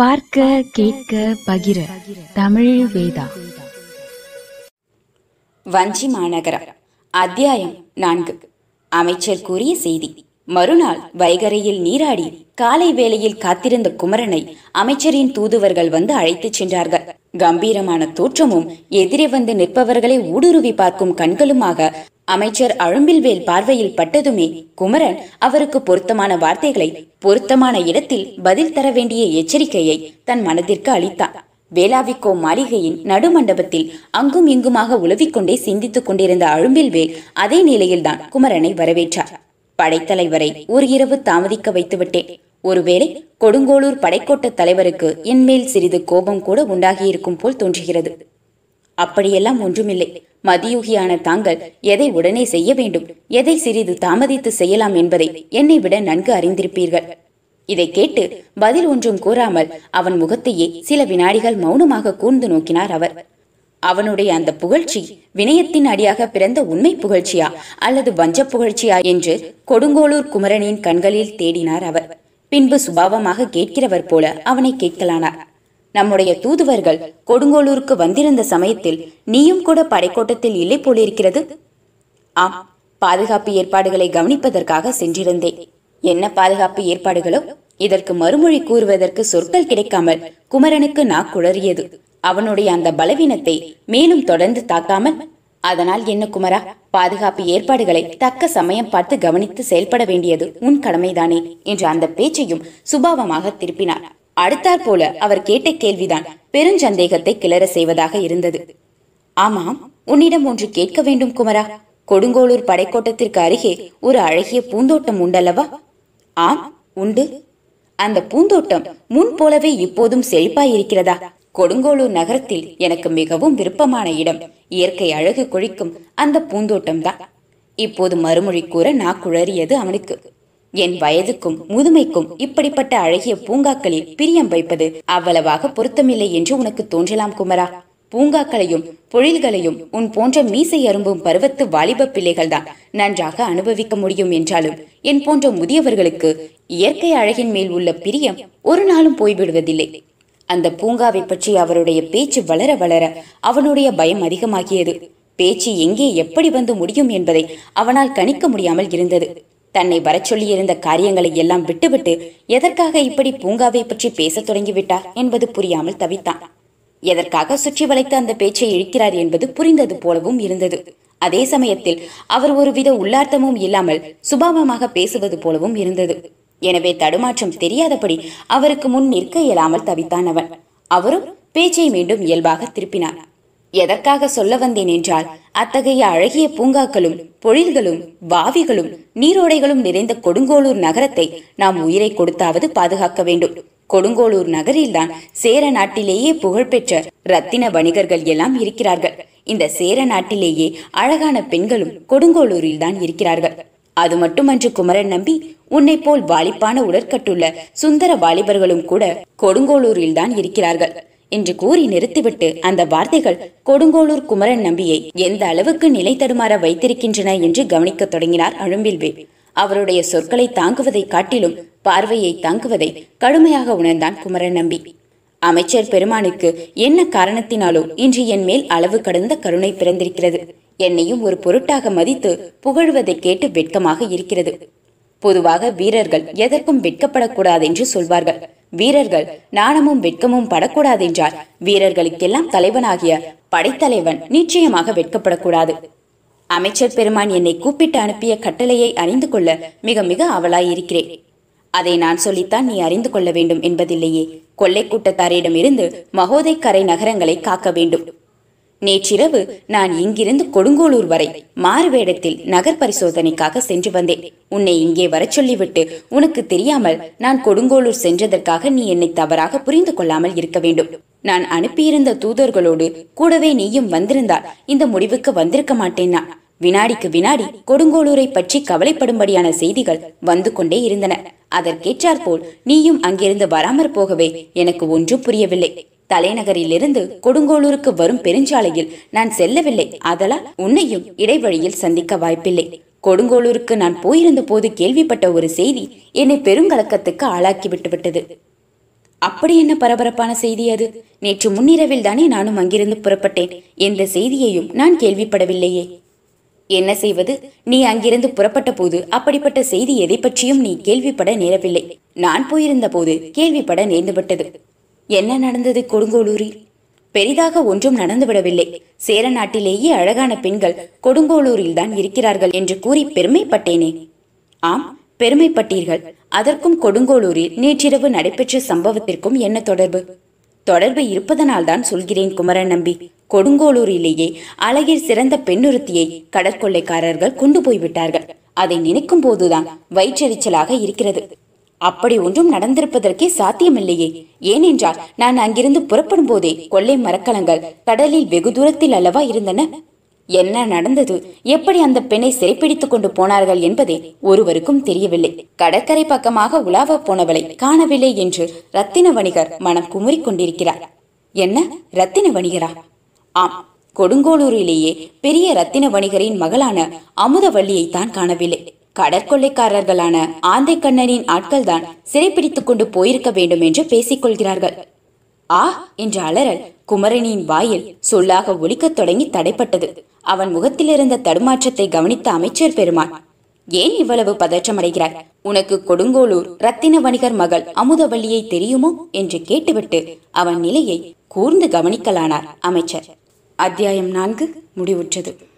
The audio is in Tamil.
பார்க்க கேட்க பகிர தமிழ் வேதா. வஞ்சி மாநகரம் அத்தியாயம் நான்கு. அமைச்சர் கூறிய செய்தி மறுநாள் வைகரையில் நீராடி காலை வேளையில் காத்திருந்த குமரனை அமைச்சரின் தூதுவர்கள் வந்து அழைத்துச் சென்றார்கள். கம்பீரமான தோற்றமும் எதிரே வந்து நிற்பவர்களை ஊடுருவி பார்க்கும் கண்களுமாக அமைச்சர் அழும்பில்வேல் பார்வையில் பட்டதுமே குமரன் அவருக்கு பொருத்தமான வார்த்தைகளை பொருத்தமான இடத்தில் பதில் தர வேண்டிய எச்சரிக்கையை தன் மனதிற்கு அளித்தான் வேளாவிக்கோ மாளிகையின் நடுமண்டபத்தில் அங்கும் இங்குமாக உலவிக்கொண்டே சிந்தித்துக் கொண்டிருந்த அழும்பில்வேல் அதே நிலையில்தான் குமரனை வரவேற்றார். படைத்தலைவரை ஒரு இரவு தாமதிக்க வைத்துவிட்டேன். ஒருவேளை கொடுங்கோளூர் படைக்கோட்ட தலைவருக்கு என்மேல் சிறிது கோபம் கூட உண்டாகியிருக்கும் போல் தோன்றுகிறது. அப்படியெல்லாம் ஒன்றுமில்லை. மதியுகியான தாங்கள் எதை உடனே செய்ய வேண்டும் எதை சிறிது தாமதித்து செய்யலாம் என்பதை என்னை விட நன்கு அறிந்திருப்பீர்கள். இதை கேட்டு பதில் ஒன்றும் கூறாமல் அவன் முகத்தையே சில வினாடிகள் மௌனமாக கூர்ந்து நோக்கினார் அவர். அவனுடைய அந்த புகழ்ச்சி வினயத்தின் அடியாக பிறந்த உண்மை புகழ்ச்சியா அல்லது வஞ்ச புகழ்ச்சியா என்று கொடுங்கோளூர் குமரனின் கண்களில் தேடினார் அவர். பின்பு சுபாவமாக கேட்கிறவர் போல அவனை கேட்கலானார். நம்முடைய தூதுவர்கள் கொடுங்கோளூருக்கு வந்திருந்த சமயத்தில் நீயும் கூட படைக்கோட்டத்தில் இல்லை போலிருக்கிறது? ஆம் பாதுகாப்பு ஏற்பாடுகளை கவனிப்பதற்காக சென்றிருந்தேன். என்ன பாதுகாப்பு ஏற்பாடுகளோ? இதற்கு மறுமொழி கூறுவதற்கு சொற்கள் கிடைக்காமல் குமரனுக்கு நா குளறியது அவனுடைய அந்த பலவீனத்தை மேலும் தொடர்ந்து தாக்காமல் அதனால் என்ன குமரா பாதுகாப்பு ஏற்பாடுகளை தக்க சமயம் பார்த்து கவனித்து செயல்பட வேண்டியது உன் கடமைதானே? என்று அந்த பேச்சையும் சுபாவமாக திருப்பினார் அடுத்தாற் போல அவர் கேட்ட கேள்விதான் பெருஞ்சந்தேகத்தை கிளற செய்வதாக இருந்தது. ஆமாம் உன்னிடம் ஒன்று கேட்க வேண்டும் குமரா. கொடுங்கோளூர் படைக்கோட்டத்திற்கு அருகே ஒரு அழகிய பூந்தோட்டம் உண்டல்லவா? ஆம் உண்டு. அந்த பூந்தோட்டம் முன் போலவே இப்போதும் செழிப்பாய் இருக்கிறதா கொடுங்கோளூர் நகரத்தில் எனக்கு மிகவும் விருப்பமான இடம். இயற்கை அழகு கொழிக்கும் அந்த பூந்தோட்டம் தான் இப்போது மறுமொழி கூற நான் குழறியது அவனுக்கு. என் வயதுக்கும் முதுமைக்கும் இப்படிப்பட்ட அழகிய பூங்காக்களில் பிரியம் வைப்பது அவ்வளவாக பொருத்தமில்லை என்று உனக்கு தோன்றலாம் குமரா. பூங்காக்களையும் பொழில்களையும் உன் போன்ற மீசை அரும்பும் பருவத்து வாலிப பிள்ளைகள்தான் நன்றாக அனுபவிக்க முடியும் என்றாலும் என் போன்ற முதியவர்களுக்கு இயற்கை அழகின் மேல் உள்ள பிரியம் ஒரு நாளும் போய்விடுவதில்லை. அந்த பூங்காவை பற்றி அவருடைய பேச்சு வளர வளர அவனுடைய பயம் அதிகமாகியது. பேச்சு எங்கே எப்படி வந்து முடியும் என்பதை அவனால் கணிக்க முடியாமல் இருந்தது. தன்னை வரச் சொல்லியிருந்த காரியங்களை எல்லாம் விட்டுவிட்டு எதற்காக இப்படி பூங்காவை பற்றி பேசத் தொடங்கிவிட்டார் என்பது புரியாமல் தவித்தான். எதற்காக சுற்றி வளைத்து அந்த பேச்சை இழுக்கிறார் என்பது புரிந்தது போலவும் இருந்தது. அதே சமயத்தில் அவர் ஒருவித உள்ளார்த்தமும் இல்லாமல் சுபாவமாக பேசுவது போலவும் இருந்தது. எனவே தடுமாற்றம் தெரியாதபடி அவருக்கு முன் நிற்க இயலாமல் தவித்தான் அவன். அவரும் பேச்சை மீண்டும் இயல்பாக திருப்பினார். எதற்காக சொல்ல வந்தேன் என்றால் அத்தகைய அழகிய பூங்காக்களும் பொழில்களும் வாவிகளும் நீரோடைகளும் நிறைந்த கொடுங்கோளூர் நகரத்தை நாம் உயிரை கொடுத்தாவது பாதுகாக்க வேண்டும். கொடுங்கோளூர் நகரில்தான் சேர நாட்டிலேயே புகழ்பெற்ற ரத்தின வணிகர்கள் எல்லாம் இருக்கிறார்கள். இந்த சேர நாட்டிலேயே அழகான பெண்களும் கொடுங்கோளூரில் தான் இருக்கிறார்கள். அது மட்டுமன்று குமரன் நம்பி உன்னை போல் வாலிப்பான உடற்கட்டுள்ள சுந்தர வாலிபர்களும் கூட கொடுங்கோளூரில் தான் இருக்கிறார்கள். என்று கூறி நிறுத்திவிட்டு அந்த வார்த்தைகள் கொடுங்கோளூர் குமரன் நம்பியை எந்த அளவுக்கு நிலை தடுமாற வைத்திருக்கின்றன என்று கவனிக்கத் தொடங்கினார் அழும்பில்வே. அவருடைய சொற்களை தாங்குவதை காட்டிலும் பார்வையை தாங்குவதை கடுமையாக உணர்ந்தான் குமரன் நம்பி. அமைச்சர் பெருமானுக்கு என்ன காரணத்தினாலோ இன்று என் மேல் அளவு கடந்த கருணை பிறந்திருக்கிறது. என்னையும் ஒரு பொருட்டாக மதித்து புகழ்வதை கேட்டு வெட்கமாக இருக்கிறது. பொதுவாக வீரர்கள் எதற்கும் வெட்கப்படக்கூடாது என்று சொல்வார்கள். வீரர்கள் நாணமும் வெட்கமும் படக்கூடாதென்றால் வீரர்களுக்கெல்லாம் தலைவனாகிய படைத்தலைவன் நிச்சயமாக வெட்கப்படக்கூடாது. அமைச்சர் பெருமான் என்னை கூப்பிட்டு அனுப்பிய கட்டளையை அறிந்து கொள்ள மிக மிக அவலாயிருக்கிறேன். அதை நான் சொல்லித்தான் நீ அறிந்து கொள்ள வேண்டும் என்பதில்லையே. கொள்ளை கூட்டத்தாரிடமிருந்து மகோதைக்கரை நகரங்களை காக்க வேண்டும். நேற்றிரவு நான் இங்கிருந்து கொடுங்கோளூர் வரை மாறுவேடத்தில் நகர் பரிசோதனைக்காக சென்று வந்தேன். உன்னை இங்கே வரச் சொல்லிவிட்டு உனக்கு தெரியாமல் நான் கொடுங்கோளூர் சென்றதற்காக நீ என்னை தவறாக புரிந்து கொள்ளாமல் இருக்க வேண்டும். நான் அனுப்பியிருந்த தூதர்களோடு கூடவே நீயும் வந்திருந்தால் இந்த முடிவுக்கு வந்திருக்க மாட்டேன் நான். வினாடிக்கு வினாடி கொடுங்கோளூரை பற்றி கவலைப்படும்படியான செய்திகள் வந்து கொண்டே இருந்தன. அதற்கேற்றாற்போல் நீயும் அங்கிருந்து வராமற் போகவே எனக்கு ஒன்றும் புரியவில்லை. தலைநகரிலிருந்து கொடுங்கோளூருக்கு வரும் பெருஞ்சாலையில் நான் செல்லவில்லை. அதலால் உன்னையும் இடைவழியில் சந்திக்க வாய்ப்பில்லை. கொடுங்கோளூருக்கு நான் போயிருந்த போது கேள்விப்பட்ட ஒரு செய்தி என்னை பெருங்கலக்கத்துக்கு ஆளாக்கி விட்டுவிட்டது. அப்படி என்ன பரபரப்பான செய்தி அது? நேற்று முன்னிரவில் தானே நானும் அங்கிருந்து புறப்பட்டேன். எந்த செய்தியையும் நான் கேள்விப்படவில்லையே. என்ன செய்வது? நீ அங்கிருந்து புறப்பட்ட போது அப்படிப்பட்ட செய்தி எதை பற்றியும் நீ கேள்விப்பட நேரவில்லை. நான் போயிருந்த போது கேள்விப்பட நேர்ந்துவிட்டது. என்ன நடந்தது கொடுங்கோளூரில்? பெரிதாக ஒன்றும் நடந்துவிடவில்லை சேர நாட்டிலேயே அழகான பெண்கள் கொடுங்கோளூரில் தான் இருக்கிறார்கள் என்று கூறி பெருமைப்பட்டேனே. ஆம் பெருமைப்பட்டீர்கள். அதற்கும் கொடுங்கோளூரில் நேற்றிரவு நடைபெற்ற சம்பவத்திற்கும் என்ன தொடர்பு? தொடர்பு இருப்பதனால்தான் சொல்கிறேன் குமரன் நம்பி. கொடுங்கோளூரிலேயே அழகில் சிறந்த பெண்ணுறுத்தியை கடற்கொள்ளைக்காரர்கள் கொண்டு போய்விட்டார்கள். அதை நினைக்கும் போதுதான் வயிற்றெரிச்சலாக இருக்கிறது. அப்படி ஒன்றும் நடந்திருப்பதற்கே சாத்தியமில்லையே. ஏனென்றால் நான் அங்கிருந்து புறப்படும் போதே கொள்ளை மரக்கலங்கள் கடலில் வெகு தூரத்தில் அல்லவா இருந்தன? என்ன நடந்தது? எப்படி அந்த பெண்ணை சிறைப்பிடித்துக் கொண்டு போனார்கள் என்பதே ஒருவருக்கும் தெரியவில்லை. கடற்கரை பக்கமாக உலாவ போனவளை காணவில்லை என்று ரத்தின வணிகர் மனம் குமுறிக் கொண்டிருக்கிறார். என்ன? ரத்தின வணிகரா ஆம் கொடுங்கோளூரிலேயே பெரிய ரத்தின வணிகரின் மகளான அமுதவல்லியை தான் காணவில்லை. கடற்கொள்ளைக்காரர்களான ஆந்தை கண்ணனின் ஆட்கள் தான் சிறைப்பிடித்துக் கொண்டு போயிருக்க வேண்டும் என்று பேசிக் கொள்கிறார்கள் ஆ என்ற அலறல் குமரனின் வாயில் சொல்லாக ஒலிக்கத் தொடங்கி தடைப்பட்டது. அவன் முகத்திலிருந்த தடுமாற்றத்தை கவனித்த அமைச்சர் பெருமான் ஏன் இவ்வளவு பதற்றமடைகிறாய்? உனக்கு கொடுங்கோளூர் ரத்தின வணிகர் மகள் அமுதவல்லியை தெரியுமோ? என்று கேட்டுவிட்டு அவன் நிலையை கூர்ந்து கவனிக்கலானார் அமைச்சர். அத்தியாயம் நான்கு முடிவுற்றது.